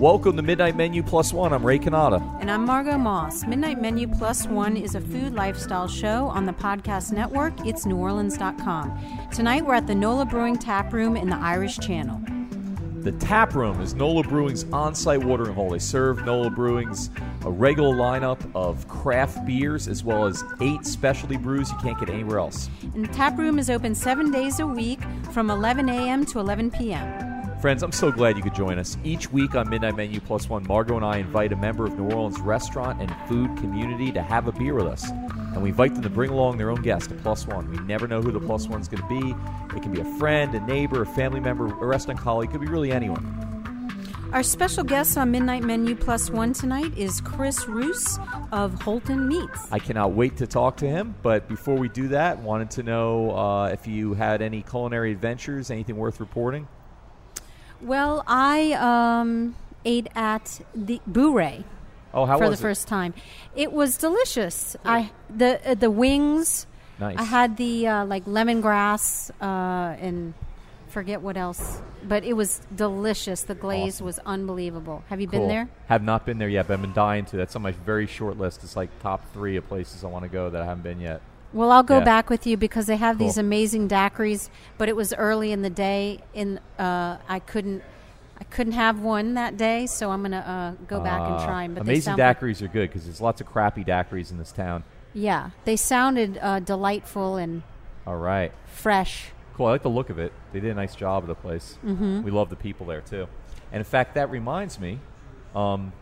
Welcome to Midnight Menu Plus One. I'm Ray Canada. And I'm Margot Moss. Midnight Menu Plus One is a food lifestyle show on the podcast network, it's neworleans.com. Tonight we're at the NOLA Brewing Tap Room in the Irish Channel. The tap room is NOLA Brewing's on site watering hole. They serve NOLA Brewing's a regular lineup of craft beers as well as eight specialty brews you can't get anywhere else. And the tap room is open seven days a week from 11 a.m. to 11 p.m. Friends, I'm so glad you could join us. Each week on Midnight Menu Plus One, Margot and I invite a member of New Orleans restaurant and food community to have a beer with us. And we invite them to bring along their own guest, a plus one. We never know who the plus one's going to be. It can be a friend, a neighbor, a family member, a restaurant colleague. It could be really anyone. Our special guest on Midnight Menu Plus One tonight is Chris Roos of Holton Meats. I cannot wait to talk to him. But before we do that, wanted to know uh, if you had any culinary adventures, anything worth reporting. Well, I um, ate at the Bourrée Oh, how for was the it? first time. It was delicious. I the uh, the wings. Nice. I had the uh, like lemongrass uh, and forget what else, but it was delicious. The glaze Awesome. was unbelievable. Have you Cool. been there? Have not been there yet, but I've been dying to. That's on my very short list. It's like top three of places I want to go that I haven't been yet. Well, I'll go Yeah. back with you because they have these amazing daiquiris, but it was early in the day, and uh, I couldn't. I couldn't have one that day, so I'm gonna uh, go back and try them. But amazing sound like- daiquiris are good because there's lots of crappy daiquiris in this town. yeah, they sounded uh, delightful and All right. fresh. Cool. I like the look of it. They did a nice job of the place. Mm-hmm. We love the people there too. And in fact, that reminds me, um,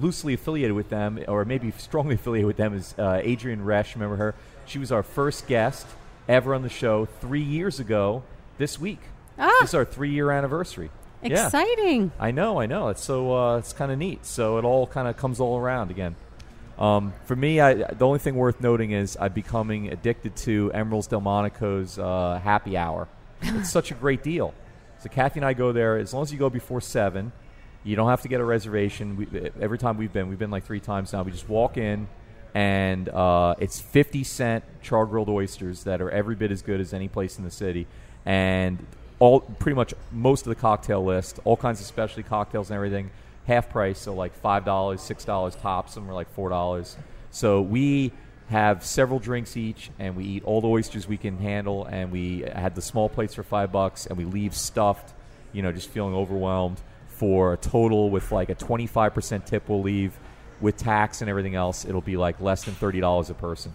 loosely affiliated with them, or maybe strongly affiliated with them, is uh, Adrienne Resch. Remember her? She was our first guest ever on the show three years ago this week. Ah. This is our three-year anniversary. Yeah. Exciting. I know, I know. It's so uh, it's kind of neat. So it all kind of comes all around again. Um, for me, I, the only thing worth noting is I'm becoming addicted to Emeril's Delmonico's uh, happy hour. It's such a great deal. So Kathy and I go there as long as you go before seven. You don't have to get a reservation. We, every time we've been, we've been like three times now. We just walk in, and uh, it's 50 cent char grilled oysters that are every bit as good as any place in the city, and all pretty much most of the cocktail list, all kinds of specialty cocktails and everything, half price. So like five dollars, six dollars tops. Some are like four dollars. So we have several drinks each, and we eat all the oysters we can handle, and we had the small plates for five bucks, and we leave stuffed, you know, just feeling overwhelmed for a total with like a 25% tip we'll leave with tax and everything else it'll be like less than $30 a person.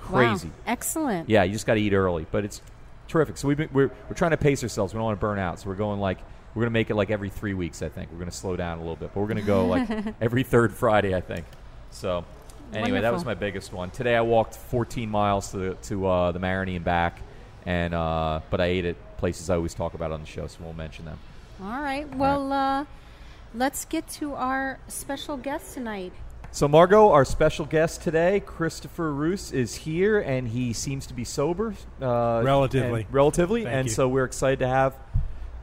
Crazy. Wow. Excellent. yeah you just got to eat early but it's terrific. So we've been, we're, we're trying to pace ourselves. We don't want to burn out. So we're going like we're going to make it like every three weeks i think. We're going to slow down a little bit but we're going to go like every third friday i think. So anyway that was my biggest one. Today i walked 14 miles to, the- to uh, the Marigny and back and uh, but i ate at places i always talk about on the show so we'll mention them All right. Well, uh, let's get to our special guest tonight. So, Margot, our special guest today, Christopher Roos, is here, and he seems to be sober, uh, Relatively. and- relatively, Thank and you. so we're excited to have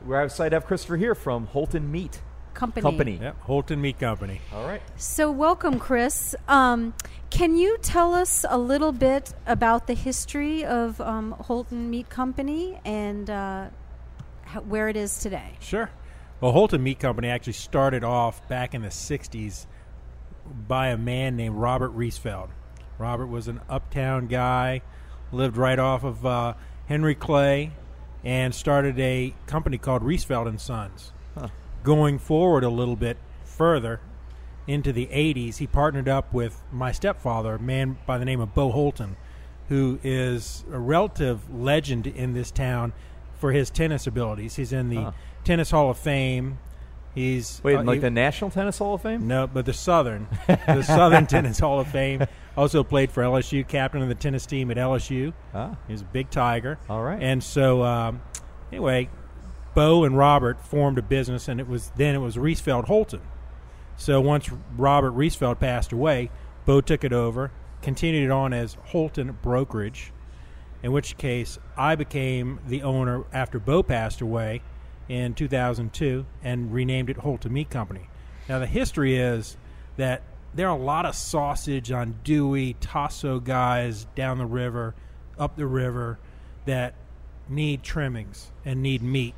we're excited to have Christopher here from Holton Meat Company. Company. Yep, Holton Meat Company. All right. So, welcome, Chris. Um, can you tell us a little bit about the history of um, Holton Meat Company and uh, how, where it is today? Sure. Well, Holton Meat Company actually started off back in the 60s by a man named Robert Riesfeld. Robert was an uptown guy, lived right off of uh, Henry Clay, and started a company called Riesfeld and Sons. Going forward a little bit further into the 80s, he partnered up with my stepfather, a man by the name of Bo Holton, who is a relative legend in this town for his tennis abilities. He's in the Huh. Tennis Hall of Fame. He's Wait, uh, like he- the National Tennis Hall of Fame? no, but the Southern, the Southern Tennis Hall of Fame. Also played for LSU, captain of the tennis team at LSU. Ah, He was a big tiger. All right. And so, um, anyway, Bo and Robert formed a business, and it was then it was Riesfeld Holton. So once Robert Riesfeld passed away, Bo took it over, continued it on as Holton Brokerage. In which case, I became the owner after Bo passed away in 2002 and renamed it Holton Meat Company. Now the history is that there are a lot of sausage andouille, Tasso guys down the river, up the river that need trimmings and need meat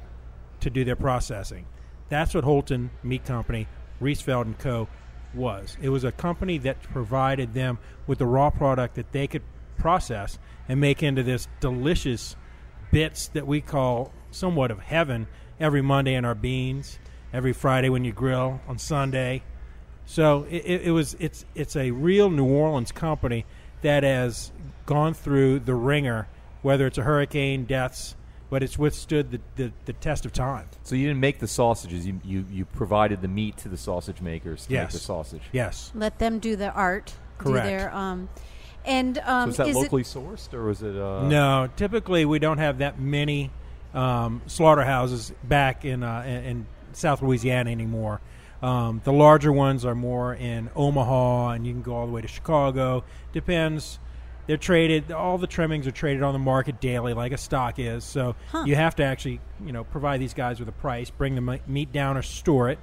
to do their processing. That's what Holton Meat Company, Riesfeld and Co. was. It was a company that provided them with the raw product that they could process and make into this delicious bits that we call somewhat of heaven every Monday in our beans, every Friday when you grill, on Sunday. So it, it, it was it's it's a real New Orleans company that has gone through the ringer, whether it's a hurricane, deaths, but it's withstood the, the, the test of time. So you didn't make the sausages. You you, you provided the meat to the sausage makers to make Yes. the sausage. Yes. Let them do the art. Correct. Do their, um, and um, So is that is it- locally sourced or was it? Uh, no, typically we don't have that many um, slaughterhouses back in, uh, in in South Louisiana anymore. Um, the larger ones are more in Omaha, and you can go all the way to Chicago. Depends. They're traded. All the trimmings are traded on the market daily, like a stock is. So Huh. you have to actually, you know, provide these guys with a price, bring the meat down or store it.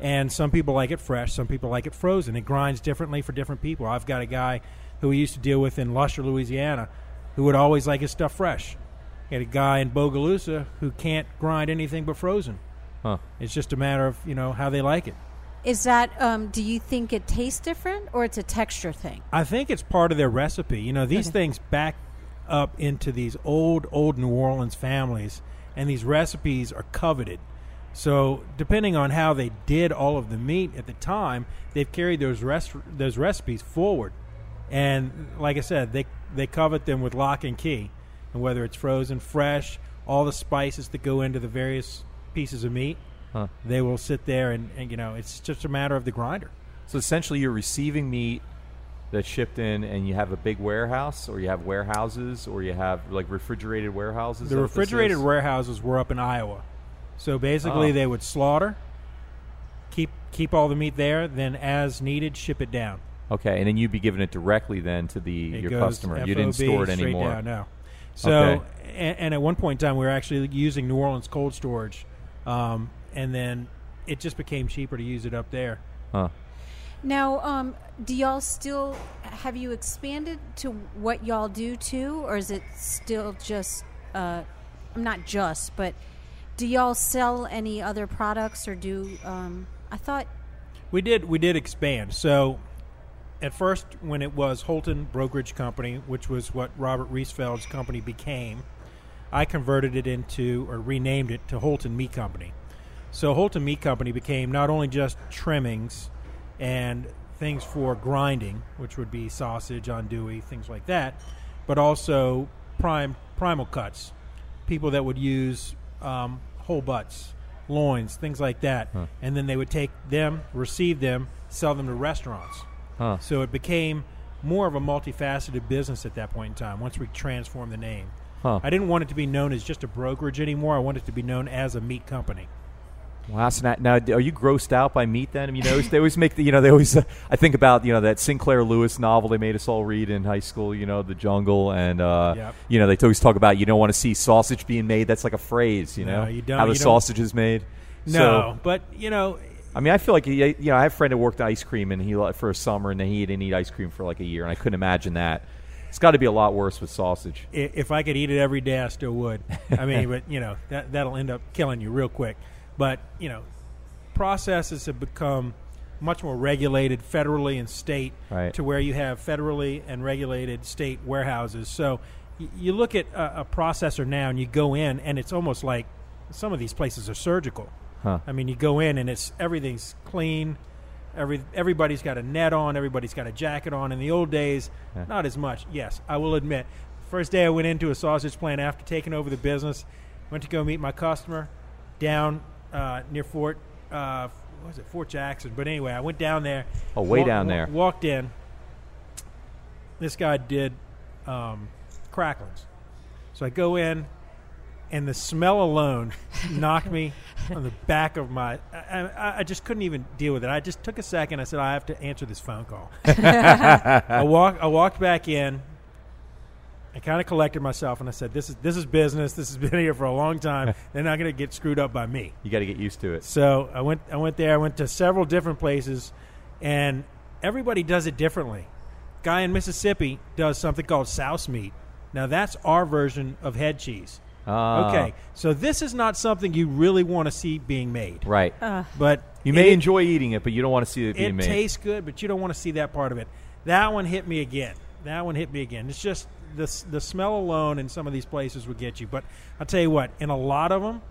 And some people like it fresh, some people like it frozen. It grinds differently for different people. I've got a guy who we used to deal with in Lutcher, Louisiana, who would always like his stuff fresh. Got a guy in Bogalusa who can't grind anything but frozen. Huh. It's just a matter of you know how they like it. Is that? Um, do you think it tastes different, or it's a texture thing? I think it's part of their recipe. You know, these Okay. things back up into these old, old New Orleans families, and these recipes are coveted. So, depending on how they did all of the meat at the time, they've carried those rest- those recipes forward. And like I said, they they covet them with lock and key. And whether it's frozen, fresh, all the spices that go into the various pieces of meat, Huh. they will sit there and, and you know, it's just a matter of the grinder. So essentially, you're receiving meat that's shipped in, and you have a big warehouse, or you have warehouses, or you have like refrigerated warehouses. The that what this refrigerated warehouses were up in Iowa. So basically, Oh. they would slaughter, keep keep all the meat there, then as needed, ship it down. Okay, and then you'd be giving it directly then to the It your goes customer. You didn't store it anymore. Down, no. So, Okay. and, and at one point in time, we were actually using New Orleans cold storage, um, and then it just became cheaper to use it up there. Huh. Now, um, do y'all still have you expanded to what y'all do too, or is it still just? Uh, I'm not just, but do y'all sell any other products or do? Um, I thought We did we did expand. So at first when it was Holton Brokerage Company, which was what Robert Riesfeld's company became, I converted it into or renamed it to Holton Meat Company. So Holton Meat Company became not only just trimmings and things for grinding, which would be sausage, andouille, things like that, but also prime primal cuts. People that would use um, whole butts, loins, things like that, Huh. and then they would take them, receive them, sell them to restaurants. Huh. So it became more of a multifaceted business at that point in time. Once we transformed the name, Huh. I didn't want it to be known as just a brokerage anymore. I wanted it to be known as a meat company. Wow. So now, now, are you grossed out by meat? Then you know they always make the you know they always. Uh, I think about you know that Sinclair Lewis novel they made us all read in high school. You know the jungle, and uh, Yep. you know they always talk about you don't want to see sausage being made. That's like a phrase. You No, know you how the sausage is made. No, So, but you know, I mean, I feel like you know I have a friend who worked ice cream and he for a summer and then he didn't eat ice cream for like a year and I couldn't imagine that. It's got to be a lot worse with sausage. if I could eat it every day, I still would. I mean, but you know that that'll end up killing you real quick. But you know, processes have become much more regulated federally and state Right. to where you have federally and regulated state warehouses. So y- you look at a, a processor now and you go in and it's almost like some of these places are surgical. Huh. I mean, you go in and it's everything's clean. Every everybody's got a net on. Everybody's got a jacket on. In the old days, Yeah. not as much. Yes, I will admit. First day I went into a sausage plant after taking over the business, went to go meet my customer down uh, near Fort. Uh, what was it Fort Jackson? But anyway, I went down there. Oh, way wa- down wa- there. Walked in. This guy did um, cracklings. So I go in, and the smell alone knocked me on the back of my. I, I, I just couldn't even deal with it. I just took a second. I said, I have to answer this phone call. I walk. I walked back in. I kind of collected myself, and I said, "This is this is business. This has been here for a long time. They're not going to get screwed up by me." You got to get used to it. So I went. I went there. I went to several different places, and everybody does it differently. Guy in Mississippi does something called souse meat. Now that's our version of head cheese. Ah. okay, so this is not something you really want to see being made. Right. But you may it- enjoy eating it, but you don't want to see it being it made. It tastes good, but you don't want to see that part of it. That one hit me again. That one hit me again. It's just the the smell alone in some of these places would get you. But I'll tell you what, in a lot of them,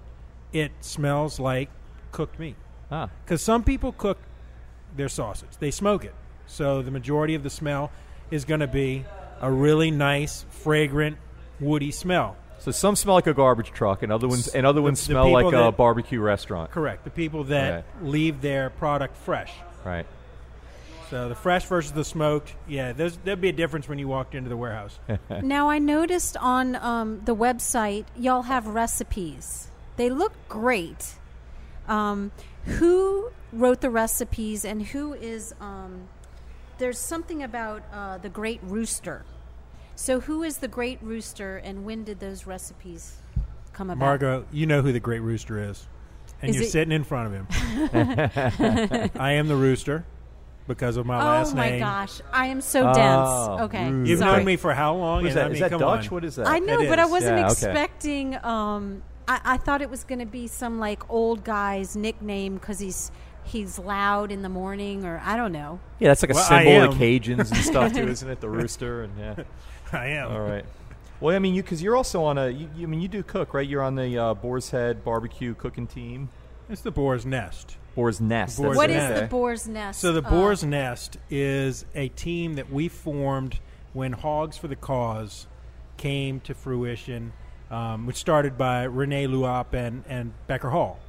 it smells like cooked meat. ah. Because some people cook their sausage, they smoke it. So the majority of the smell is going to be a really nice, fragrant, woody smell. So some smell like a garbage truck, and other ones and other ones the smell like people a barbecue restaurant. Correct. The people that Okay. leave their product fresh. Right. So the fresh versus the smoked, yeah, there's, there'd be a difference when you walked into the warehouse. Now I noticed on um, the website y'all have recipes. They look great. Um, who wrote the recipes and who is? Um, there's something about uh, the Great Rooster. So who is the Great Rooster and when did those recipes come about? Margot, you know who the Great Rooster is, and Is you're it- sitting in front of him. I am the rooster because of my Oh last my name. gosh, I am so Oh, dense. Okay, Rooster. You've sorry. known me for how long? What is And I that? Is mean, that come Dutch? on. What is that? I know, It but I wasn't Yeah, okay. expecting. Um, I, I thought it was going to be some like old guy's nickname because he's he's loud in the morning, or I don't know. Yeah, that's like a Well, symbol of. Cajuns and stuff too, isn't it? The rooster and yeah. I am. All right. Well, I mean, you because you're also on a. You, you, I mean, you do cook, right? You're on the uh, Boar's Head barbecue cooking team. It's the boar's nest. Boar's Nest. Boar's What it. is Nest. the boar's nest? So the uh, Boar's Nest is a team that we formed when Hogs for the Cause came to fruition, um, which started by Renee Louapre and, and Becker Hall.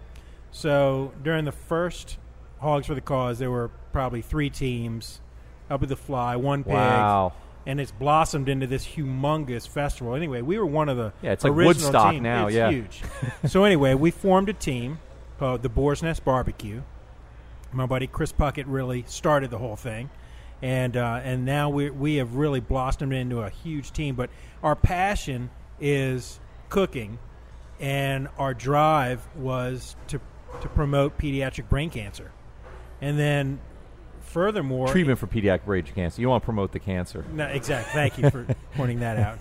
So during the first Hogs for the Cause, there were probably three teams, up with the fly, one pig, Wow. And it's blossomed into this humongous festival. Anyway, we were one of the Yeah, it's like Woodstock team. now, It's yeah. huge. so anyway, we formed a team called the Boar's Nest Barbecue. My buddy Chris Puckett really started the whole thing, and uh, and now we we have really blossomed into a huge team. But our passion is cooking, and our drive was to to promote pediatric brain cancer, and then furthermore Treatment for pediatric brain cancer. You want to promote the cancer. no, exactly. Thank you for pointing that out.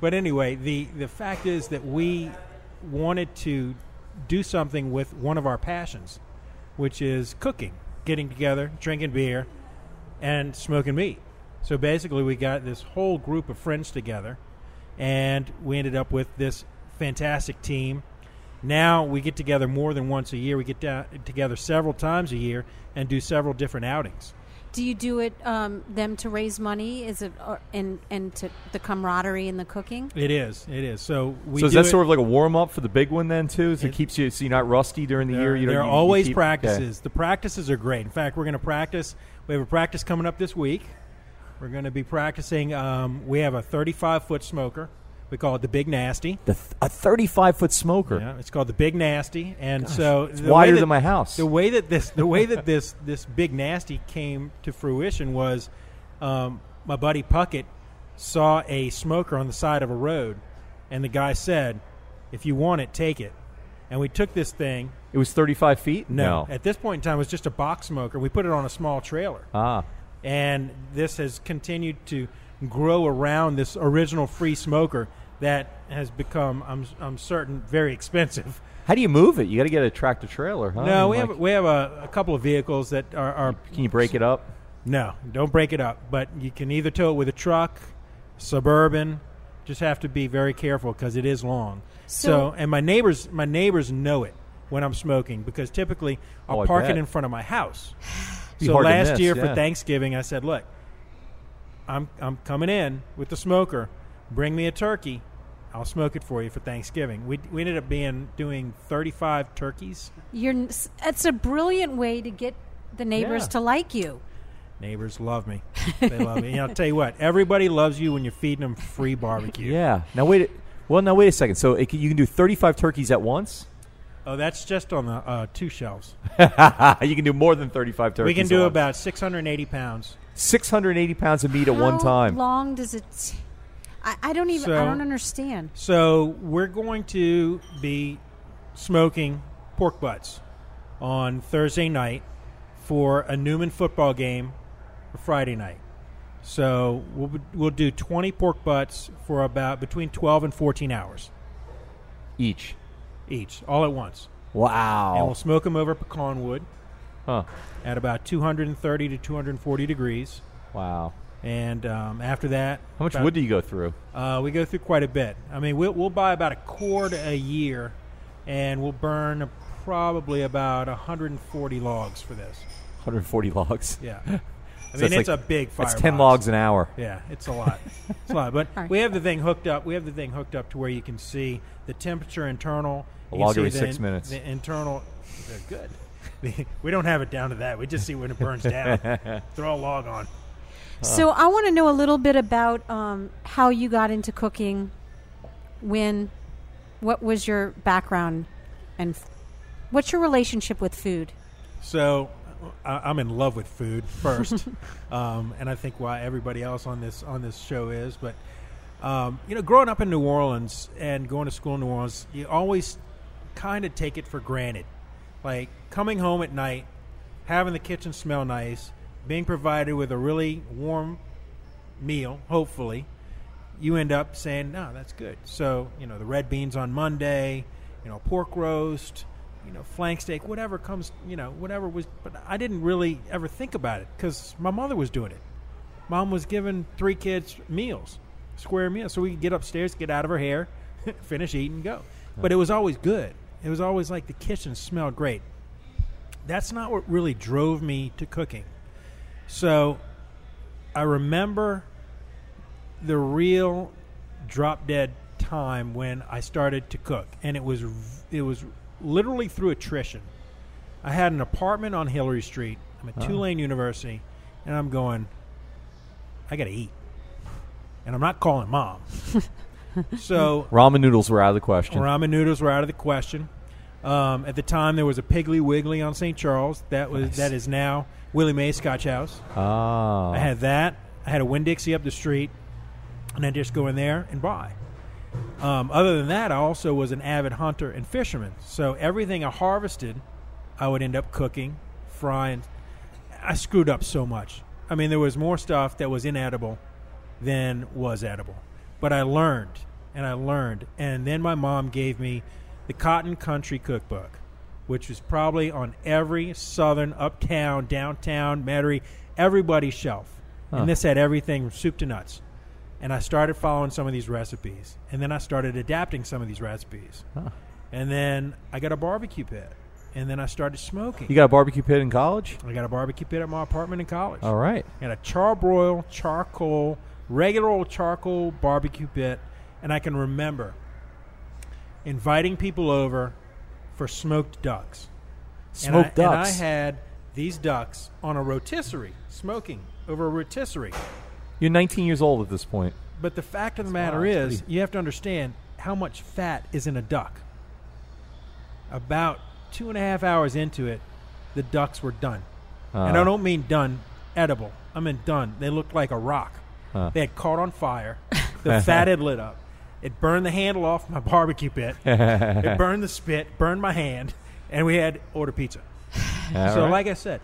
But anyway, the the fact is that we wanted to do something with one of our passions, which is cooking, getting together, drinking beer, and smoking meat. So basically, we got this whole group of friends together, and we ended up with this fantastic team. Now we get together more than once a year. We get da- together several times a year and do several different outings. Do you do it um, them to raise money? Is it or, and and to the camaraderie and the cooking? It is. It is. So we. so is do that it- sort of like a warm up for the big one then too? So it It- keeps you so you're not rusty during the There, year. You there don't, are you- you always keep- practices. The practices are great. In fact, we're going to practice. We have a practice coming up this week. We're going to be practicing. Um, we have a 35 foot smoker. We call it the Big Nasty. The th- a 35 foot smoker. Yeah, it's called the Big Nasty, and so It's wider that- than my house. The way that this, the way that this, this Big Nasty came to fruition was, um, my buddy Puckett saw a smoker on the side of a road, and the guy said, "If you want it, take it." And we took this thing. It was 35 feet. No. At this point in time, it was just a box smoker. We put it on a small trailer. Ah. And this has continued to grow around this original free smoker that has become, I'm, I'm certain, very expensive. How do you move it? You got to get a tractor trailer, huh? no, we Like, have we have a, a couple of vehicles that are, are Can you break it up? no, don't break it up. But you can either tow it with a truck, suburban. Just have to be very careful because it is long. So, So- and my neighbors, my neighbors know it when I'm smoking because typically oh, I'll Oh, park it in front of my house. So last miss, year yeah. for Thanksgiving, I said, "Look, I'm I'm coming in with the smoker. Bring me a turkey. I'll smoke it for you for Thanksgiving." We we ended up being doing 35 turkeys. You're it's a brilliant way to get the neighbors Yeah. to like you. Neighbors love me. They love me. You know, I'll tell you what. Everybody loves you when you're feeding them free barbecue. Yeah. Now wait. Well, now wait a second. So it, can- you can do 35 turkeys at once. Oh, that's just on the uh, two shelves. you can do more than 35 turkeys. we can at do once. about 680 pounds. 680 pounds of meat at one time. How long does it? t- I, I don't even. I don't understand. So we're going to be smoking pork butts on Thursday night for a Newman football game for Friday night. So we'll we'll do 20 pork butts for about between 12 and 14 hours. each. each, all at once. Wow. And we'll smoke them over pecan wood huh. at about 230 to 240 degrees. Wow. And um, after that, How much about- wood do you go through? Uh, we go through quite a bit. I mean, we'll, we'll buy about a cord a year, and we'll burn probably about 140 logs for this. 140 logs. Yeah. I So mean, it's, like- a big fire. It's 10 box. logs an hour. Yeah, it's a lot. it's a lot. But All right. we have the thing hooked up. We have the thing hooked up to where you can see the temperature internal. A log see every the six in- minutes. The internal. They're good. we don't have it down to that. We just see when it burns down. Throw a log on. So I want to know a little bit about um, how you got into cooking. When, what was your background, and f- what's your relationship with food? So I, I'm in love with food first, um, and I think why everybody else on this on this show is. But um, you know, growing up in New Orleans and going to school in New Orleans, you always kind of take it for granted. Like coming home at night, having the kitchen smell nice, being provided with a really warm meal, hopefully, you end up saying, "No, that's good." So you know, the red beans on Monday, you know, pork roast, you know, flank steak, whatever comes, you know, whatever was. But I didn't really ever think about it because my mother was doing it. Mom was giving three kids meals, square meals, so we could get upstairs, get out of her hair, finish eating, go. But it was always good. It was always like the kitchen smelled great. That's not what really drove me to cooking. So I remember the real drop dead time when I started to cook, and it was it was literally through attrition. I had an apartment on Hillary Street. I'm at Oh. Tulane University, and I'm going. I got to eat, and I'm not calling mom. so Ramen noodles were out of the question. ramen noodles were out of the question. Um, at the time, there was a Piggly Wiggly on St. Charles. That was Nice. that is now Willie Mae Scotch House. Ah. I had that. I had a Winn Dixie up the street, and I just go in there and buy. Um, other than that, I also was an avid hunter and fisherman. So everything I harvested, I would end up cooking, frying. I screwed up so much. I mean, there was more stuff that was inedible than was edible. But I learned, and I learned. And then my mom gave me the Cotton Country Cookbook, which was probably on every southern, uptown, downtown, Metairie, everybody's shelf. Huh. And this had everything from soup to nuts. And I started following some of these recipes. And then I started adapting some of these recipes. Huh. And then I got a barbecue pit. And then I started smoking. You got a barbecue pit in college? I got a barbecue pit at my apartment in college. All right. And a charbroil, charcoal, regular old charcoal barbecue pit. And I can remember inviting people over for smoked ducks. Smoked and I, ducks. And I had these ducks on a rotisserie, smoking over a rotisserie. You're 19 years old at this point. But the fact of the matter. Is, pretty- you have to understand how much fat is in a duck. About two and a half hours into it, the ducks were done. and I Uh, don't mean done edible. I mean done. They looked like a rock. Huh. They had caught on fire. The fat had lit up. It burned the handle off my barbecue pit. it burned the spit, burned my hand, and we had order pizza. All so, right. like I said,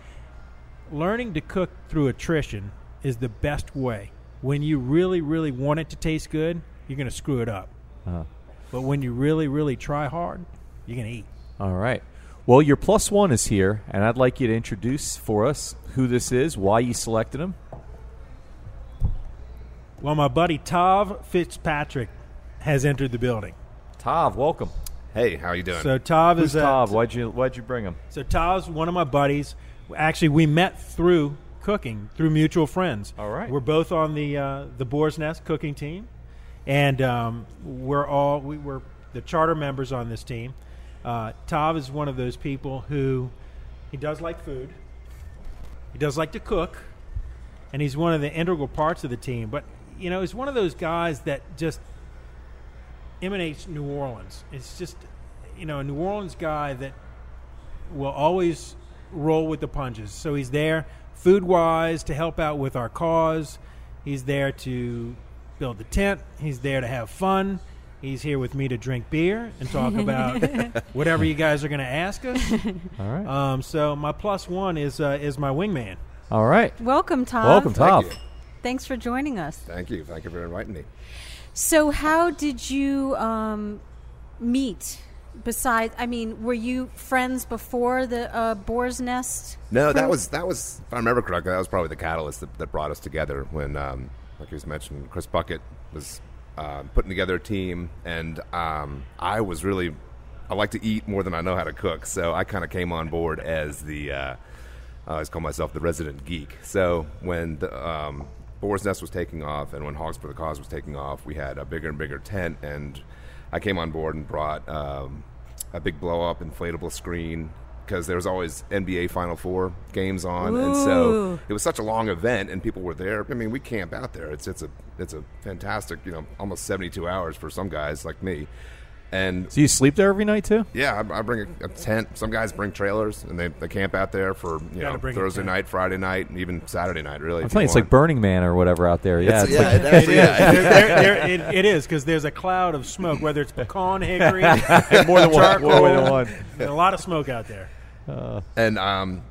learning to cook through attrition is the best way. When you really, really want it to taste good, you're going to screw it up. Uh, But when you really, really try hard, you're going to eat. all right. Well, your plus one is here, and I'd like you to introduce for us who this is, why you selected him. Well, my buddy Tav Fitzpatrick has entered the building. Tav, welcome. Hey, how you doing? So Tav Who's is uh, Tav? Why'd you Why'd you bring him? So Tav's one of my buddies. Actually, we met through cooking, through mutual friends. All right. We're both on the uh, the Boar's Nest cooking team, and um, we're all we were the charter members on this team. Uh, Tav is one of those people who he does like food. He does like to cook, and he's one of the integral parts of the team. But you know, he's one of those guys that just emanates New Orleans. It's just you know a New Orleans guy that will always roll with the punches. So he's there food wise to help out with our cause. He's there to build the tent. He's there to have fun. He's here with me to drink beer and talk about whatever you guys are going to ask us. All right. Um, so my plus one is uh, is my wingman. all right. Welcome, Tom. Welcome, Tav. Thank. Thanks for joining us. Thank you. Thank you for inviting me. So, how did you um, meet? Besides, I mean, were you friends before the uh, Boar's Nest? No, that was that was if I remember correctly, that was probably the catalyst that, that brought us together when, um, like you was mentioned, Chris Puckett was uh, putting together a team, and um, I was really I like to eat more than I know how to cook, so I kind of came on board as the uh, I always call myself the resident geek. So when the um, Boar's Nest was taking off, and when Hogs for the Cause was taking off, we had a bigger and bigger tent, and I came on board and brought um, a big blow up inflatable screen because there was always NBA Final Four games on, and so it was such a long event, and people were there. I mean, we camp out there. It's it's a it's a fantastic, you know, almost seventy two hours for some guys like me, and So you sleep there every night too? yeah, I, I bring a, a tent. Some guys bring trailers, and they, they camp out there for you Gotta know bring Thursday night, Friday night, and even Saturday night. Really, I'm telling you, it's want. like Burning Man or whatever out there. Yeah, it's, yeah, like it yeah. There- there- there- it, it is because there's a cloud of smoke, whether it's pecan, hickory, more than one. More than one. There's a lot of smoke out there. and um,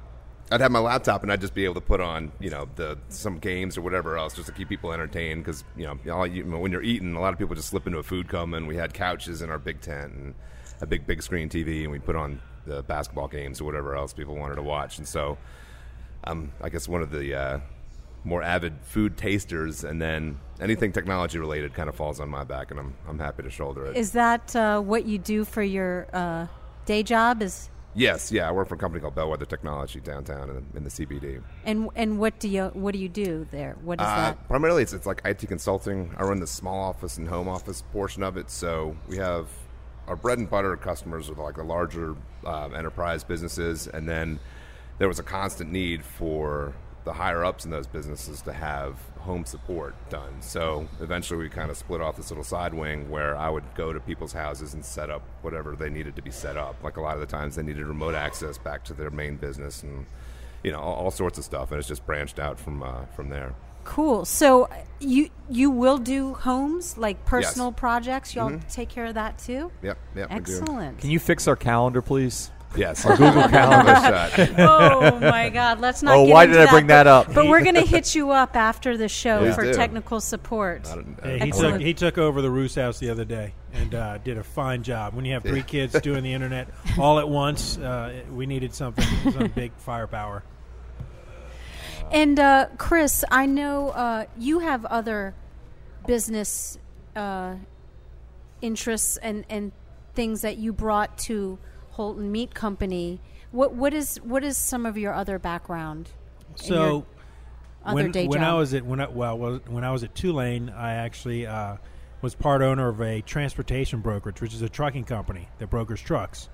I'd have my laptop and I'd just be able to put on, you know, the some games or whatever else just to keep people entertained because you know, you, when you're eating, a lot of people just slip into a food coma. And we had couches in our big tent and a big big screen TV, and we put on the basketball games or whatever else people wanted to watch. And so, I'm I guess one of the uh, more avid food tasters, and then anything technology related kind of falls on my back, and I'm I'm happy to shoulder it. Is that uh, what you do for your uh, day job? Is yes, yeah, I work for a company called Bellwether Technology downtown in the, in the CBD. and and what do you what do you do there? What is Uh, that? primarily, it's, it's like IT consulting. I run the small office and home office portion of it. So we have our bread and butter customers are like the larger um, enterprise businesses, and then there was a constant need for the higher ups in those businesses to have home support done. So eventually, we kind of split off this little side wing where I would go to people's houses and set up whatever they needed to be set up. Like a lot of the times, they needed remote access back to their main business and you know all, all sorts of stuff, and it's just branched out from uh, from there. Cool. So uh, you you will do homes like personal Yes. projects. Y'all take care of that too. Yep, yep. Excellent. Can you fix our calendar, please? Yes, our Google Calendar shut. oh my God! Let's not. Oh, get why into did I bring but- that up? But we're going to hit you up after the show Please for do. technical support. Don't- I Hey, he took he took over the Roos house the other day and uh, did a fine job. When you have three kids doing the internet all at once, uh, we needed something some big firepower. And uh, Chris, I know uh, you have other business uh, interests and, and things that you brought to Holton Meat Company. What what is what is some of your other background? So other when, day when job? I was at when I, well was, when I was at Tulane, I actually uh, was part owner of a transportation brokerage, which is a trucking company that brokers trucks.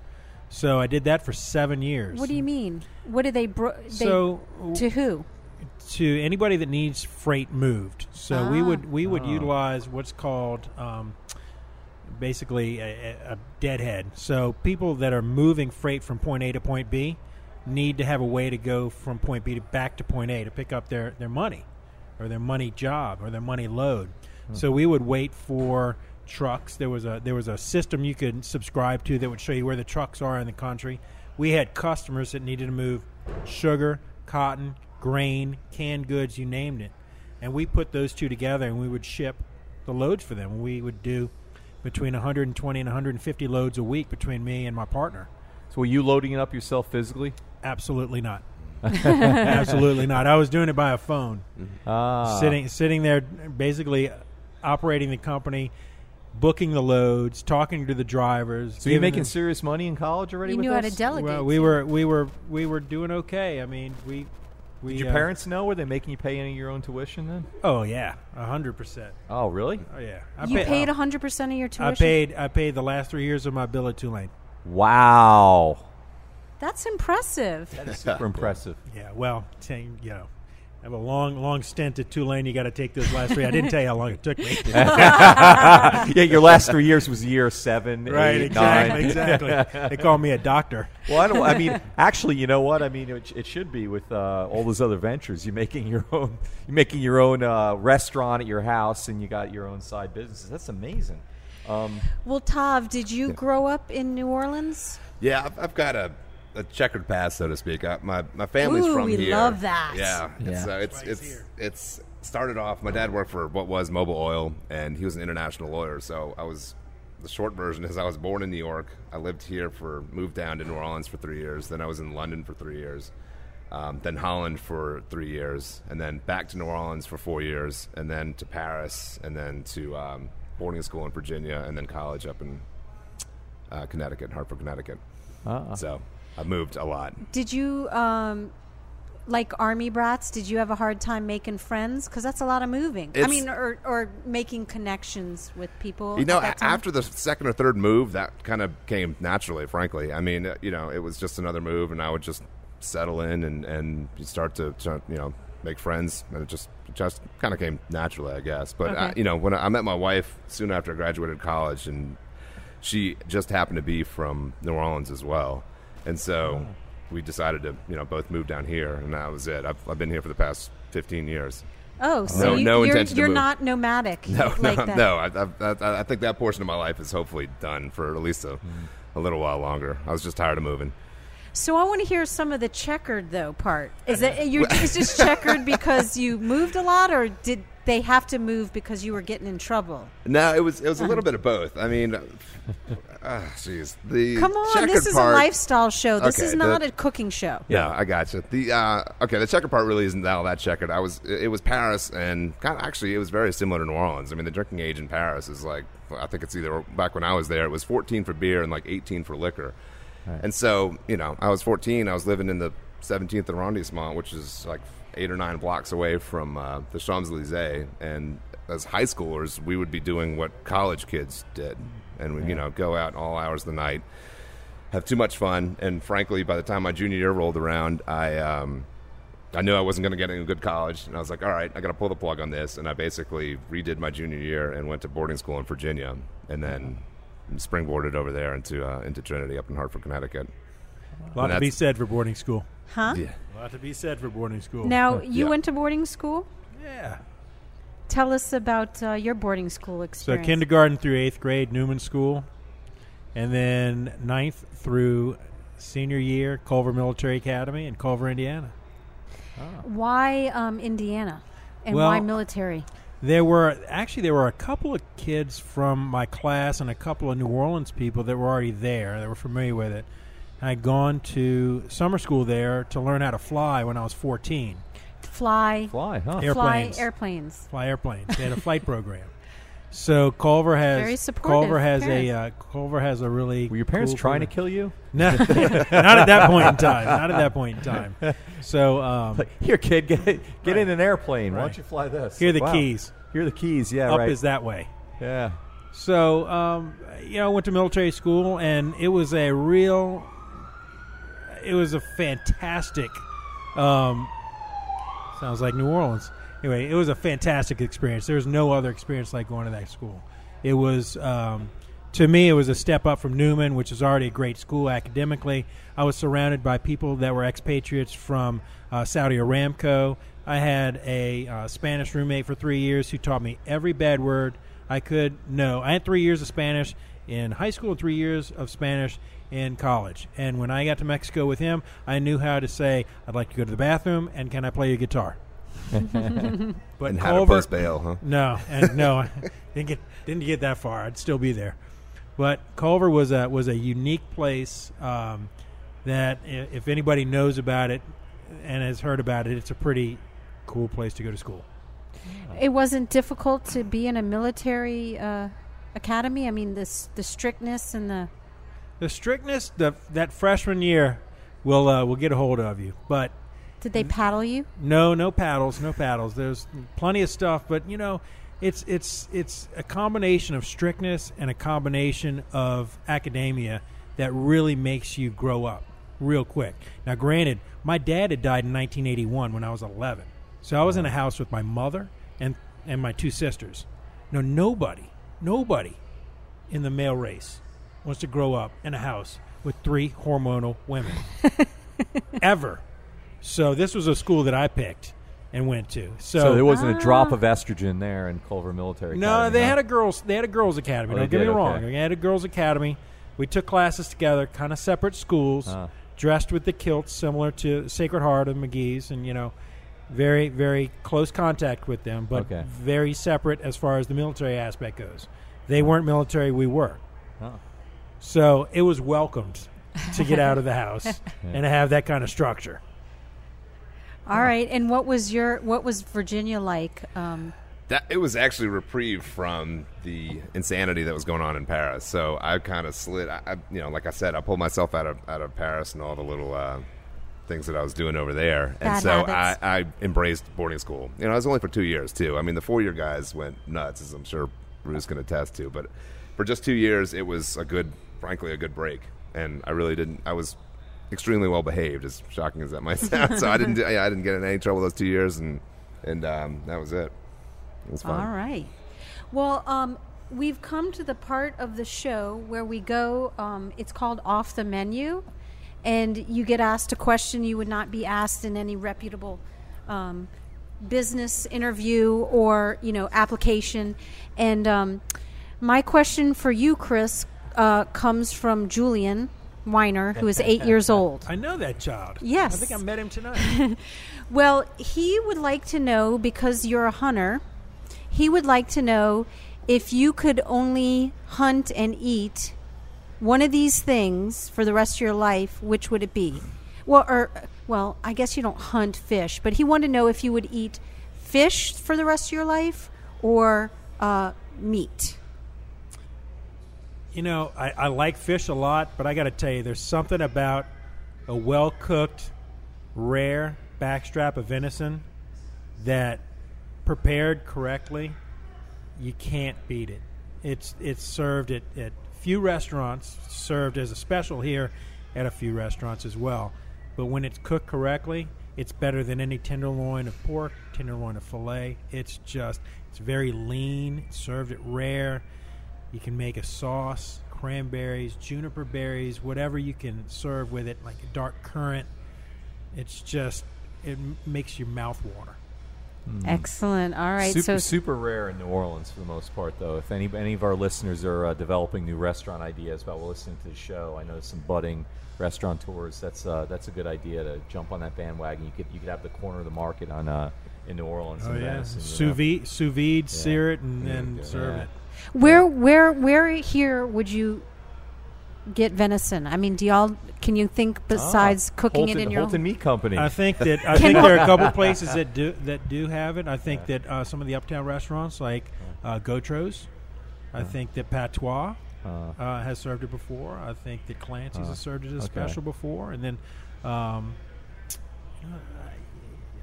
So I did that for seven years. what do you mean? What do they, bro- they So to who? to anybody that needs freight moved. So we Ah. would we would Oh. utilize what's called um, basically a, a deadhead. So people that are moving freight from point A to point B need to have a way to go from point B to back to point A to pick up their, their money or their money job or their money load. Hmm. So we would wait for trucks. There was a there was a system you could subscribe to that would show you where the trucks are in the country. We had customers that needed to move sugar, cotton, grain, canned goods, you named it. And we put those two together and we would ship the loads for them. We would do between 120 and 150 loads a week between me and my partner. So were you loading it up yourself physically? Absolutely not. Absolutely not. I was doing it by a phone, Ah, sitting sitting there, basically operating the company, booking the loads, talking to the drivers. So you're making them- serious money in college already? You with knew how to delegate. Well, we were we were we were doing okay. I mean, we we Did your uh, parents know? Were they making you pay any of your own tuition then? Oh yeah, a hundred percent. Oh, really? Oh yeah, I You paid, paid hundred percent of your tuition. I paid I paid the last three years of my bill at Tulane. Wow. That's impressive. That is super impressive. Yeah, well, t- you know, I have a long long stint at Tulane. You got to take those last three. I didn't tell you how long it took me. yeah, your last three years was year seven, right, eight, exactly, nine. exactly. They call me a doctor. Well, I don't. I mean, actually, you know what? I mean, it, it should be with uh, all those other ventures. You're making your own. You're making your own uh, restaurant at your house, and you got your own side businesses. That's amazing. Um, Well, Tav, did you grow up in New Orleans? Yeah, I've, I've got a, a checkered past, so to speak. I, my my family's Ooh, from we here. love that. Yeah, Yeah. It's, uh, it's Why it's it's started off. My dad worked for what was Mobil Oil, and he was an international lawyer. So I was the short version is I was born in New York. I lived here for moved down to New Orleans for three years. Then I was in London for three years. Um, then Holland for three years, and then back to New Orleans for four years, and then to Paris, and then to um, boarding school in Virginia, and then college up in uh, Connecticut, Hartford, Connecticut. Uh-uh. So I moved a lot. Did you um, like army brats? Did you have a hard time making friends? Because that's a lot of moving. I It's- mean, or or making connections with people. You know, at that a- time? after the second or third move, that kind of came naturally. Frankly, I mean, uh, you know, it was just another move, and I would just settle in and and start to, you know make friends, and it just just kind of came naturally, I guess. But I, Okay. you know, when I, I met my wife soon after I graduated college, and she just happened to be from New Orleans as well, and so. We decided to, you know, both move down here, and that was it. I've, I've been here for the past fifteen years. oh, so No- you, no you're, intention you're move. not nomadic. No, like no, that. no. I, I, I, I think that portion of my life is hopefully done for at least a, mm. a little while longer. I was just tired of moving. So I want to hear some of the checkered though part. Is it you? Is this checkered because you moved a lot, or did they have to move because you were getting in trouble? No, it was it was a little bit of both. I mean, ah, jeez, the Come on, this is part, a lifestyle show. This Okay, is not the- a cooking show. Yeah, I gotcha. The uh, okay, the checkered part really isn't all that checkered. I was it, it was Paris, and kind of actually it was very similar to New Orleans. I mean, the drinking age in Paris is like I think it's either back when I was there, it was 14 for beer and like 18 for liquor. And so you know, I was 14. I was living in the 17th arrondissement, which is like eight or nine blocks away from uh, the Champs Elysees, and as high schoolers, we would be doing what college kids did, and we you know go out all hours of the night have too much fun. And frankly, by the time my junior year rolled around, I um, I knew I wasn't going to get into a good college, and I was like, all right, I got to pull the plug on this. And I basically redid my junior year and went to boarding school in Virginia, and then springboarded over there into uh, into Trinity up in Hartford, Connecticut. A lot And to be said for boarding school. Huh? Yeah. A lot to be said for boarding school. Now you Yeah. went to boarding school. yeah. Tell us about uh, your boarding school experience. So kindergarten through eighth grade, Newman School, and then ninth through senior year, Culver Military Academy in Culver, Indiana. Why um, Indiana, and Well- why military? There were actually there were a couple of kids from my class and a couple of New Orleans people that were already there. that were familiar with it. I'd gone to summer school there to learn how to fly when I was 14. Fly, Fly, huh? Air- fly Airplanes. airplanes. Fly airplanes. They had a flight program. So Culver has Very supportive Culver has a uh, Culver has a really Were your parents cool trying to kill you? No, not at that point in time. Not at that point in time. So um, Like, here, kid, get get Right. in an airplane. Why don't you fly this? here are the Wow. keys. Here are the keys. Yeah, Up right. is that way. yeah. So, um, you know, I went to military school, and it was a real, it was a fantastic, um, sounds like New Orleans. Anyway, it was a fantastic experience. There was no other experience like going to that school. It was, um, to me, it was a step up from Newman, which is already a great school academically. I was surrounded by people that were expatriates from uh, Saudi Aramco. I had a uh, Spanish roommate for three years who taught me every bad word I could know. I had three years of Spanish in high school and three years of Spanish in college. And when I got to Mexico with him, I knew how to say, I'd like to go to the bathroom and can I play a guitar? but And how to Culver, post bail, huh? no, and no, I didn't get didn't get that far. I'd still be there. But Culver was a was a unique place um, that if anybody knows about it and has heard about it, it's a pretty cool place to go to school. It wasn't difficult to be in a military uh, academy. I mean, this the strictness and the The strictness the, that freshman year will uh, will get a hold of you, but did they hmm? paddle you? No, no paddles, no paddles. There's plenty of stuff, but you know, it's it's it's a combination of strictness and a combination of academia that really makes you grow up real quick. Now, granted, my dad had died in 1981 when I was 11, so I was in a house with my mother and and my two sisters. No, nobody, nobody in the male race wants to grow up in a house with three hormonal women ever. So this was a school that I picked and went to. So, So, there wasn't a drop Ah. of estrogen there in Culver Military. no, Academy, they huh? had a girls. They had a girls' academy. Oh, Don't they get me wrong. Okay. They had a girls' academy. We took classes together, kind of separate schools, Ah. dressed with the kilts similar to Sacred Heart of McGehee's, and you know, very very close contact with them, but Okay. very separate as far as the military aspect goes. They weren't military. We were. Oh. So it was welcomed to get out of the house and to have that kind of structure. All right. And what was your what was Virginia like? Um, That it was actually reprieve from the insanity that was going on in Paris. So I kind of slid. I, I, you know, like I said, I pulled myself out of out of Paris and all the little uh, things that I was doing over there, and so I. I embraced boarding school. You know, I was only for two years too. I mean, the four year guys went nuts, as I'm sure Bruce can attest to. But for just two years, it was a good, frankly, a good break, and I really didn't. I was extremely well behaved, as shocking as that might sound. so I didn't. Yeah, I didn't get in any trouble those two years, and and um, that was it. It was fun. All right. Well, um, we've come to the part of the show where we go. Um, it's called off the menu, and you get asked a question you would not be asked in any reputable um, business interview or you know application. And um, my question for you, Chris, uh, comes from Julian Weiner, who is eight years old. I know that child. Yes. I think I met him tonight. Well, he would like to know because you're a hunter. He would like to know if you could only hunt and eat one of these things for the rest of your life, which would it be? Well, or well, I guess you don't hunt fish, but he wanted to know if you would eat fish for the rest of your life or uh, meat. You know, I, I like fish a lot, but I got to tell you, there's something about a well cooked, rare backstrap of venison that, prepared correctly, you can't beat it. It's it's served at, at few restaurants, served as a special here at a few restaurants as well. But when it's cooked correctly, it's better than any tenderloin of pork, tenderloin of filet. It's just it's very lean, served at rare. You can make a sauce, cranberries, juniper berries, whatever you can serve with it, like a dark currant. It's just it m- makes your mouth water. Excellent. All right. super, so super rare in New Orleans for the most part, though. If any any of our listeners are uh, developing new restaurant ideas while listening to the show, I know some budding restaurateurs. That's uh, that's a good idea to jump on that bandwagon. You could you could have the corner of the market on uh, in New Orleans. Oh and yeah, Venice and, you sous vide, sous vide, sear it, and Yeah, then yeah. serve Yeah. it. Where where where here would you get venison? I mean, do y'all can you think besides Ah, cooking Holton, it in your Holton Meat Company. I think that I think there are a couple places that do that do have it. I think that uh, some of the uptown restaurants like uh, Gautreau's, I think that Patois Uh, uh, has served it before. I think that Clancy's Uh, has served it as a okay. special before, and then. Um, you know,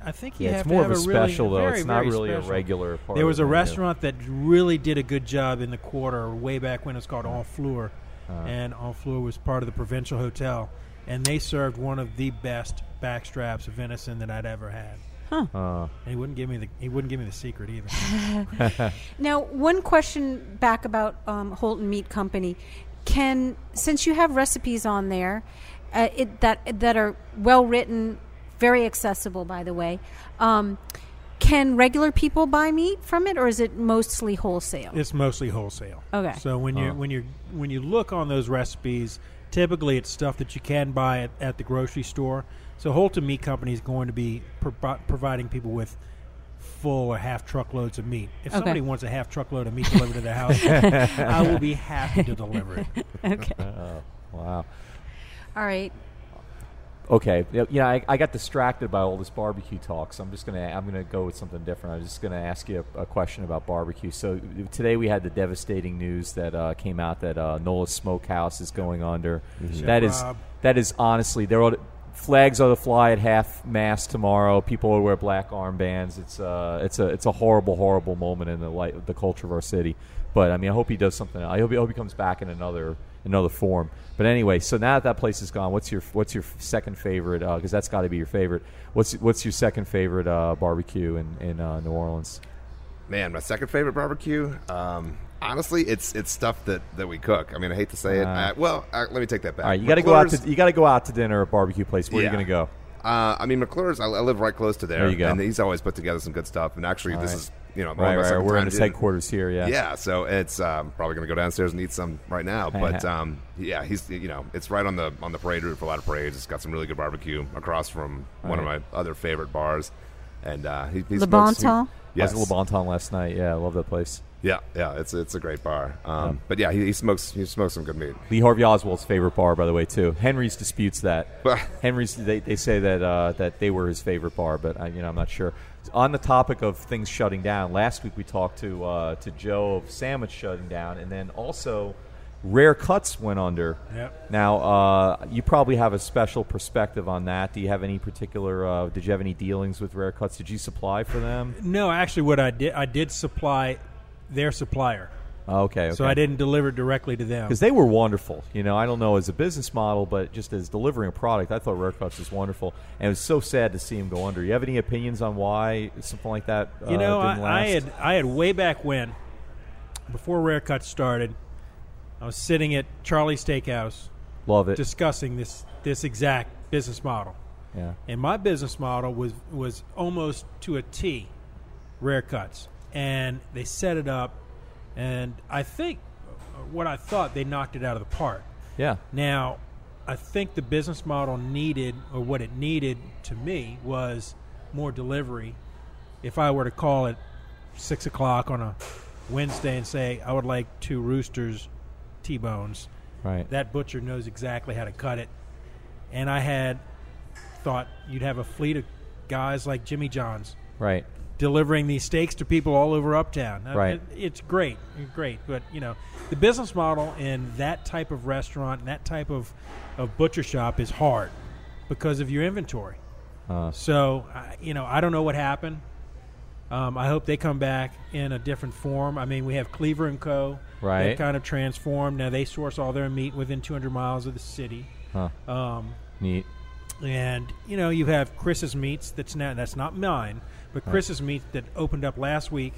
I I think you yeah, have it's to more of have a really- special though. very, It's not really special. a regular part. There was the a restaurant that really did a good job in the quarter way back when it was called Enfleur, Uh, and Enfleur was part of the Provincial Hotel, and they served one of the best backstraps of venison that I'd ever had. uh, And he wouldn't give me the he wouldn't give me the secret either. Now, one question back about um, Holton Meat Company. Can since you have recipes on there uh, it, that that are well written, very accessible, by the way, um, can regular people buy meat from it, or is it mostly wholesale? it's mostly wholesale. Okay. So when you when you when you look on those recipes, typically it's stuff that you can buy at, at the grocery store. So Holton Meat Company is going to be pro- providing people with full or half truckloads of meat. If Okay. somebody wants a half truckload of meat delivered to their house, I will be happy to deliver it. okay. oh, wow. All right. Okay, yeah, yeah I, I got distracted by all this barbecue talk, so I'm just gonna I'm gonna go with something different. I'm just gonna ask you a, a question about barbecue. So today we had the devastating news that uh, came out that uh, Nola Smokehouse is going under. That is Rob. that is honestly there are flags are to fly at half mast tomorrow. People will wear black armbands. It's uh it's a it's a horrible horrible moment in the light of the culture of our city. But I mean, I hope he does something. I hope he, I hope he comes back in another another form. But anyway, so now that that place is gone, what's your what's your second favorite? Because that's got to be your favorite. What's what's your second favorite uh, barbecue in in uh, New Orleans? Man, my second favorite barbecue. Um, honestly, it's it's stuff that, that we cook. I mean, I hate to say it. Uh. Uh, well, uh, let me take that back. All right, you got to go out to you got to go out to dinner at a barbecue place. Where Yeah. are you going to go? Uh, I mean, McClure's. I, I live right close to there, There you go. and he's always put together some good stuff. And actually, this right. is you know Right, right. We're time in his to do it. headquarters here. Yeah. Yeah, so it's um, probably going to go downstairs and eat some right now. But um, yeah, he's you know it's right on the on the parade route for a lot of parades. It's got some really good barbecue across from one of my other favorite bars, and uh, he, he Le smokes- he- Bon Temps? I was Yes, at Le Bon Temps last night. Yeah, I love that place. Yeah, yeah, it's it's a great bar. Um, But yeah, he, he smokes he smokes some good meat. Lee Harvey Oswald's favorite bar, by the way, too. Henry's disputes that. Henry's they, they say that uh, that they were his favorite bar, but I, you know I'm not sure. On the topic of things shutting down, last week we talked to uh, to Joe of Sandwich shutting down, and then also Rare Cuts went under. Yep. Now uh, you probably have a special perspective on that. Do you have any particular? Uh, did you have any dealings with Rare Cuts? Did you supply for them? No, actually, what I did, I did supply their supplier, Oh, okay, okay. so I didn't deliver directly to them. because they were wonderful. You know, I don't know as a business model, but just as delivering a product, I thought Rare Cuts was wonderful, and it was so sad to see him go under. You have any opinions on why something like that? You uh, know, I, I had I had way back when, before Rare Cuts started, I was sitting at Charlie's Steakhouse love it. discussing this this exact business model, yeah, and my business model was was almost to a T, Rare Cuts, and they set it up, and I think uh, what I thought they knocked it out of the park. yeah, Now, I think the business model needed, or what it needed to me, was more delivery. If I were to call at six o'clock on a Wednesday and say I would like two roosters, T-bones, right. that butcher knows exactly how to cut it. And I had thought you'd have a fleet of guys like Jimmy John's right. Delivering these steaks to people all over Uptown. Uh, Right. it- it's great, great. But you know, the business model in that type of restaurant, and that type of, of butcher shop, is hard because of your inventory. Uh, So I- you know, I don't know what happened. Um, I hope they come back in a different form. I mean, we have Cleaver and Co. Right. That kind of transformed. Now they source all their meat within 200 miles of the city. huh. Um, Neat. and you know you have Chris's Meats. That's not that's not mine, but Chris's Meat that opened up last week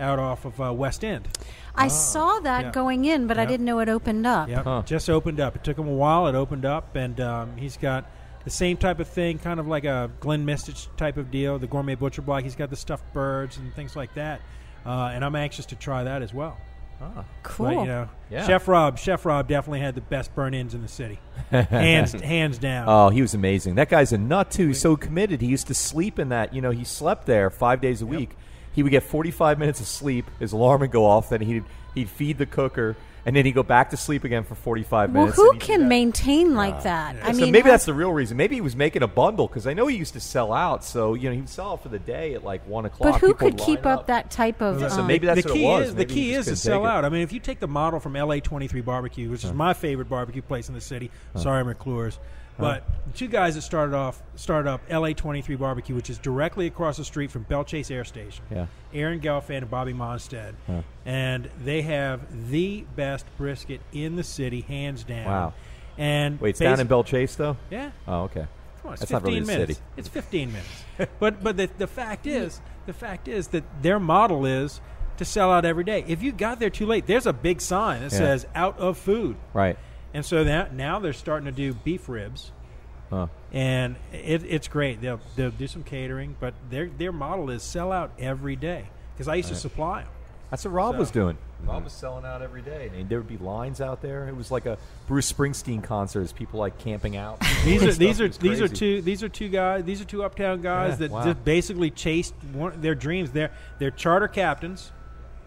out off of uh, West End. I saw that Yeah. going in, but I didn't know it opened up. Yep, Huh. just opened up. It took him a while. It opened up, and um, he's got the same type of thing, kind of like a Glenn Mistich type of deal, the gourmet butcher block. He's got the stuffed birds and things like that, uh, and I'm anxious to try that as well. Ah. Cool. But, you know, Yeah. Chef Rob, Chef Rob definitely had the best burnt ends in the city, hands hands down. Oh, he was amazing. That guy's a nut too. He's so committed. He used to sleep in that. You know, he slept there five days a week. He would get forty-five minutes of sleep. His alarm would go off. Then he'd he'd feed the cooker, and then he'd go back to sleep again for forty-five Well, minutes. who and he'd do can that. maintain like that? I so mean, maybe that's the real reason. Maybe he was making a bundle because I know he used to sell out. So you know he would sell out for the day at like one o'clock. But who People could would keep line up that type of? Yeah, so um, maybe that's the what it key was. is Maybe the he key just is to couldn't sell take it. out. I mean, if you take the model from LA twenty three barbecue, which is my favorite barbecue place in the city. Sorry, McClure's. But the two guys that started off started up LA twenty three barbecue, which is directly across the street from Belle Chasse Air Station. Yeah. Aaron Gelfand and Bobby Monstead, Huh. and they have the best brisket in the city, hands down. Wow. And Wait, it's down in Belle Chasse though. Yeah. Oh, okay. Come on, it's That's not 15 really a minutes. city. It's 15 minutes. but but the, the fact is, the fact is that their model is to sell out every day. If you got there too late, there's a big sign that Yeah. says "out of food," Right. And so that now they're starting to do beef ribs, Huh. and it, it's great. They'll they'll do some catering, but their their model is sell out every day. Because I used to supply them. That's what Rob So- was doing. Rob was selling out every day. I mean, there would be lines out there. It was like a Bruce Springsteen concert. as People like camping out. These are these are these are two these are two guys these are two uptown guys Yeah, that wow. just basically chased one, their dreams. They're they're charter captains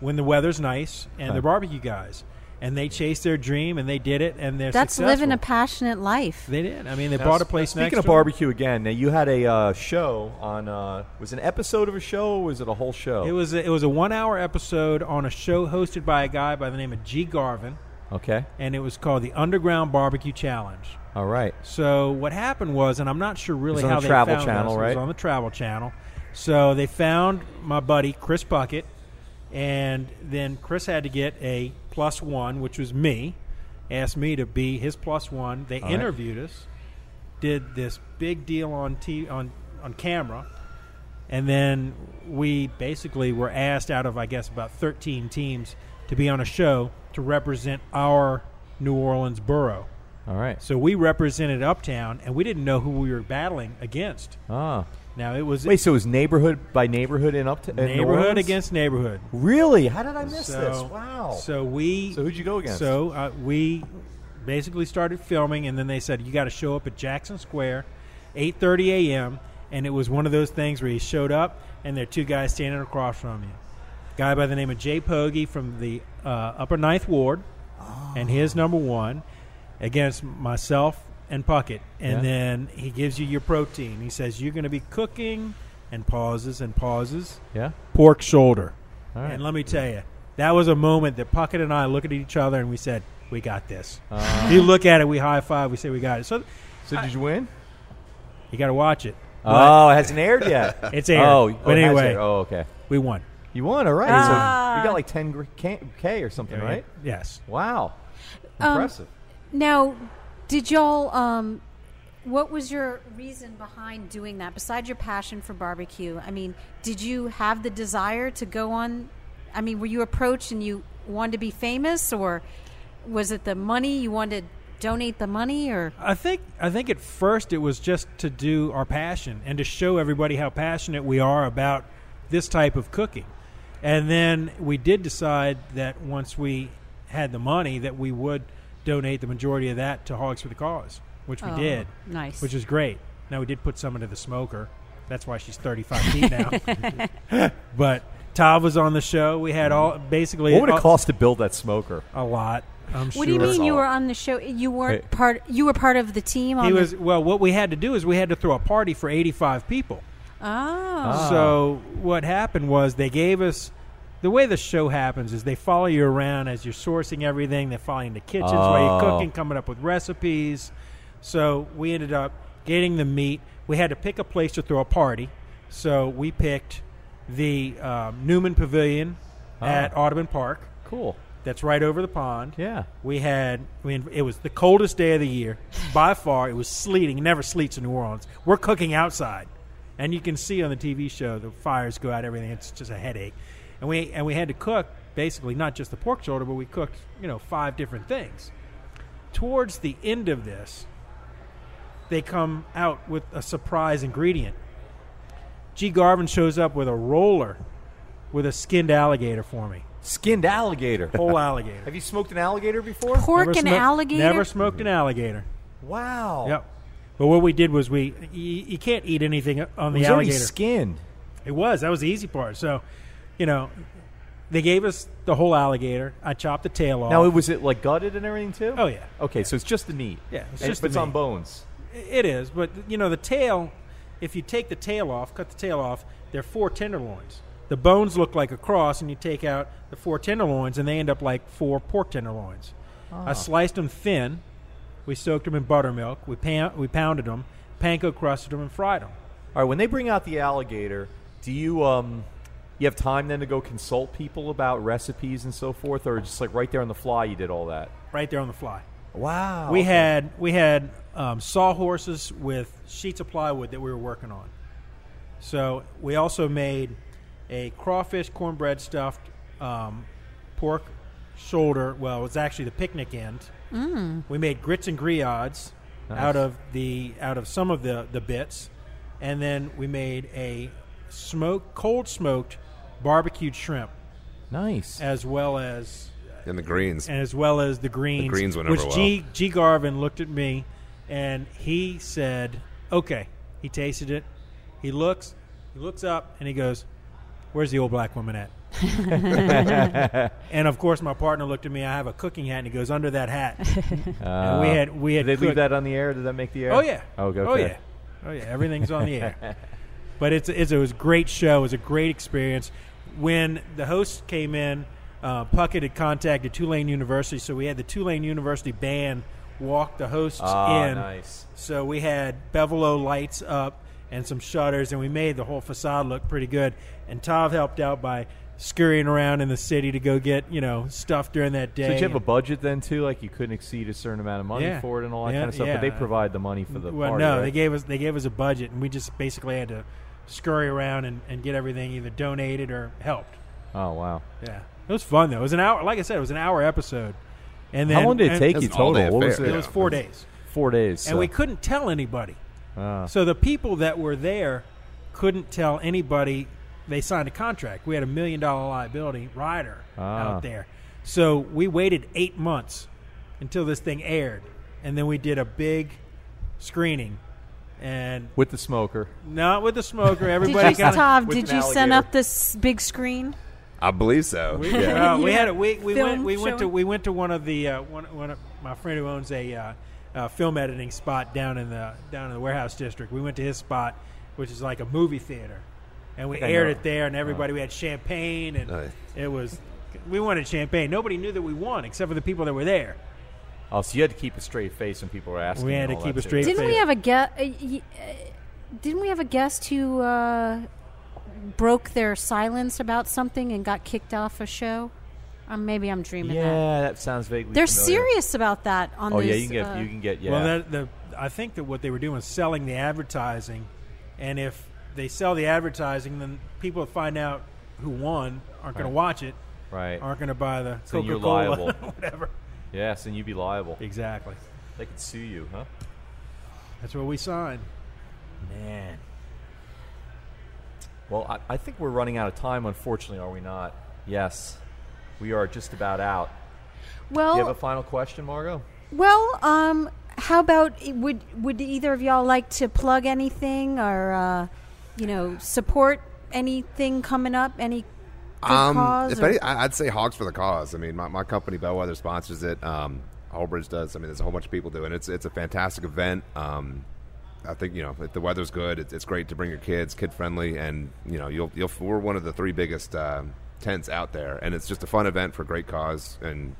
when the weather's nice, and Huh. they're barbecue guys, and they chased their dream and they did it, and they're that's successful. living a passionate life. They did. I mean, they Now, bought a s- place Speaking next. of to them. barbecue again, now you had a uh, show on. Uh, was it an episode of a show or was it a whole show? It was a, it was a one hour episode on a show hosted by a guy by the name of G Garvin, Okay. and it was called the Underground Barbecue Challenge. All right. So what happened was, and I'm not sure really It was on how the they Travel found Channel, us. It right? was on the Travel Channel. So they found my buddy Chris Puckett, and then Chris had to get a plus one, which was me. Asked me to be his plus one. They All right. interviewed us, did this big deal on t- on on camera, and then we basically were asked out of I guess about 13 teams to be on a show to represent our New Orleans borough. All right. So we represented Uptown, and we didn't know who we were battling against. Ah. Now it was Wait, so it was neighborhood by neighborhood in up to neighborhood against neighborhood. Really? How did I miss so, this? Wow. So we. So who'd you go against? So uh, we basically started filming, and then they said you got to show up at Jackson Square, 8:30 a.m. And it was one of those things where you showed up, and there are two guys standing across from you. guy by the name of Jay Pogge from the uh, Upper Ninth Ward, and his number one against myself and Puckett. And Yeah. then he gives you your protein. He says you're going to be cooking, and pauses and pauses. Yeah. Pork shoulder. All right. And let me tell you, that was a moment that Puckett and I looked at each other and we said, "We got this." Uh, you look at it, we high five, we say, "We got it." So so did you win? you got to watch it. Oh, it hasn't aired yet. It's aired. Oh, but oh, anyway, aired. Oh, okay. we won. You won. All right. Ah. So you got like ten k, K or something, right? Yes. Wow. Um, Impressive. Now, did y'all? Um, what was your reason behind doing that? Besides your passion for barbecue, I mean, did you have the desire to go on? I mean, were you approached and you wanted to be famous, or was it the money you wanted to donate the money, or I think I think at first it was just to do our passion and to show everybody how passionate we are about this type of cooking. And then we did decide that once we had the money that we would donate the majority of that to Hogs for the Cause, which we Oh, did, Nice. which is great. Now we did put some into the smoker. That's why she's 35 feet now. but Tav was on the show. We had all basically What would it a- cost to build that smoker? a lot. I'm what sure. do you mean you were on the show? You weren't Hey. part. You were part of the team. On He the, was well. What we had to do is we had to throw a party for 85 people. Oh. So what happened was they gave us the way the show happens is they follow you around as you're sourcing everything. They follow you in the kitchens while Oh. you're cooking, coming up with recipes. So we ended up getting the meat. We had to pick a place to throw a party. So we picked the um, Newman Pavilion Ah. at Audubon Park. Cool. That's right over the pond. Yeah. We had, I mean, it was the coldest day of the year by far. It was sleeting. It never sleets in New Orleans. We're cooking outside, and you can see on the TV show the fires go out. Everything. It's just a headache, and we and we had to cook basically not just the pork shoulder, but we cooked you know five different things. Towards the end of this, they come out with a surprise ingredient. G. Garvin shows up with a roller with a skinned alligator for me, Skinned alligator. whole alligator. Have you smoked an alligator before? pork Never and smo- alligator. Never smoked an alligator. Wow. Yep. But what we did was we you, you can't eat anything on It the was already alligator. skinned. it was that was the easy part. So, you know, they gave us the whole alligator. I chopped the tail off. Now, was it like gutted and everything too? oh yeah, Okay, so it's just the meat. Yeah, it's And- just but the it's on meat. bones. it is. But you know, the tail. If you take the tail off, cut the tail off, they're four tenderloins. The bones look like a cross, and you take out the four tenderloins, and they end up like four pork tenderloins. I sliced them thin. We soaked them in buttermilk. We pound, we pounded them, panko crusted them, and fried them. All right, when they bring out the alligator, do you um you have time then to go consult people about recipes and so forth, or just like right there on the fly you did all that? right there on the fly. Wow. We had we had um, sawhorses with sheets of plywood that we were working on. So we also made a crawfish cornbread stuffed um, pork shoulder. Well, it's actually the picnic end. Mm. We made grits and griots Nice. out of the out of some of the the bits, and then we made a smoked cold smoked barbecued shrimp nice. as well as in the greens. and as well as the greens. greens went which over G G Garvin looked at me, and he said, "Okay." He tasted it. He looks. He looks up and he goes, "Where's the old black woman at?" and of course, my partner looked at me. I have a cooking hat, and he goes, "Under that hat." Uh, we had- we had Did they leave that on the air? Did that make the air? oh yeah. Oh, okay. Oh yeah. Oh yeah. Everything's on the air. But it's, it's it was a great show. It was a great experience. When the host came in, uh, Puckett had contacted Tulane University, so we had the Tulane University band walk the hosts Ah, in. nice. So we had Bevolo lights up and some shutters, and we made the whole facade look pretty good. And Tav helped out by scurrying around in the city to go get you know stuff during that day. So did you have a budget then too? Like you couldn't exceed a certain amount of money Yeah. for it and all that Yeah, kind of stuff. yeah. But they provide the money for the well, party. no, right? they gave us they gave us a budget, and we just basically had to scurry around and, and get everything either donated or helped. Oh wow. Yeah, it was fun though. It was an hour. Like I said, it was an hour episode. And then How long did it take you total? What was affair, it? It was four days, Four days. and we couldn't tell anybody. Uh, So the people that were there couldn't tell anybody. They signed a contract. We had a million dollar liability rider Ah. out there. So we waited eight months until this thing aired, and then we did a big screening. And with the smoker. not with the smoker. Did Everybody you, got. Tav, with did you send up this big screen? I believe so. We, yeah. uh, we had a, we, we Film went we went to we went to one of the uh, one one of my friend who owns a uh, uh, film editing spot down in the down in the warehouse district. We went to his spot, which is like a movie theater, and we aired it there. And everybody we had champagne, and Nice. it was we wanted champagne. Nobody knew that we won except for the people that were there. Oh, so you had to keep a straight face when people were asking. We had to keep a too. straight- Didn't we have a guest? Uh, y- uh, didn't we have a guest who uh, broke their silence about something and got kicked off a show? Um, maybe I'm dreaming. Yeah, that sounds vaguely. They're familiar. serious about that. On Oh yeah, you can get uh, you can get yeah. Well, that, the I think that what they were doing was selling the advertising, and if they sell the advertising, then people find out who won aren't going to watch it, right. aren't going to buy the So Coca Cola, whatever. Yes, and you'd be liable. Exactly. They could sue you, huh? That's what we signed. Man. Well, I, I think we're running out of time. Unfortunately, are we not? Yes, we are just about out. Well, Do you have a final question, Margot? well, um, how about would would either of y'all like to plug anything or uh, you know support anything coming up? Any good Um, cause? if or- any, I- I'd say Hogs for the Cause. I mean, my, my company Bellwether sponsors it. Um, Holbridge does. I mean, there's a whole bunch of people doing it. It's it's a fantastic event. Um, I think you know if the weather's good, it's, it's great to bring your kids, kid friendly, and you know you'll you'll we're one of the three biggest um tents out there, and it's just a fun event for a great cause and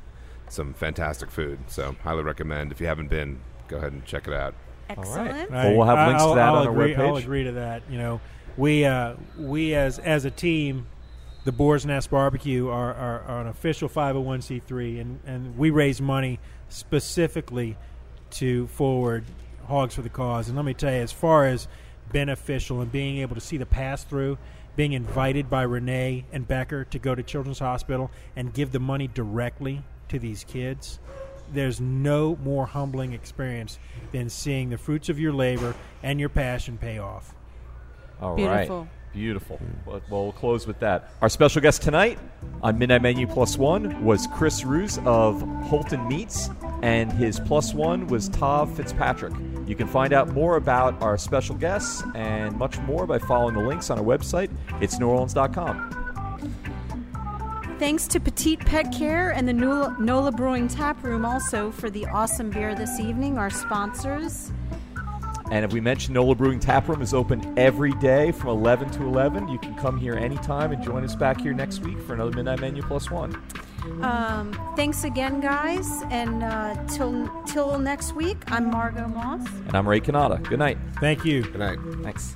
some fantastic food. So highly recommend. If you haven't been, go ahead and check it out. Excellent. Well, we'll have links to I'll, that I'll on our agree, I'll agree to that. You know, we uh, we as as a team, the Boar's Nest Barbecue are, are, are an official 501c3, and and we raise money specifically to forward Hogs for the Cause. And let me tell you, as far as beneficial and being able to see the pass through, being invited by Rene and Becker to go to Children's Hospital and give the money directly to these kids, there's no more humbling experience than seeing the fruits of your labor and your passion pay off. All right. Beautiful. Well, well, close with that. Our special guest tonight on Midnight Menu Plus One was Chris Ruse of Holton Meats, and his plus one was Tav Fitzpatrick. You can find out more about our special guests and much more by following the links on our website. It's neworleans.com. Thanks to Petite Pet Care and the Nola Brewing Tap Room also for the awesome beer this evening, our sponsors. And if we mentioned Nola Brewing Tap Room is open every day from 11 to 11. You can come here anytime and join us back here next week for another Midnight Menu Plus One. Um, thanks again, guys, and uh, till till next week. I'm Margot Moss. And I'm Ray Canada. Good night. Thank you. Good night. Thanks.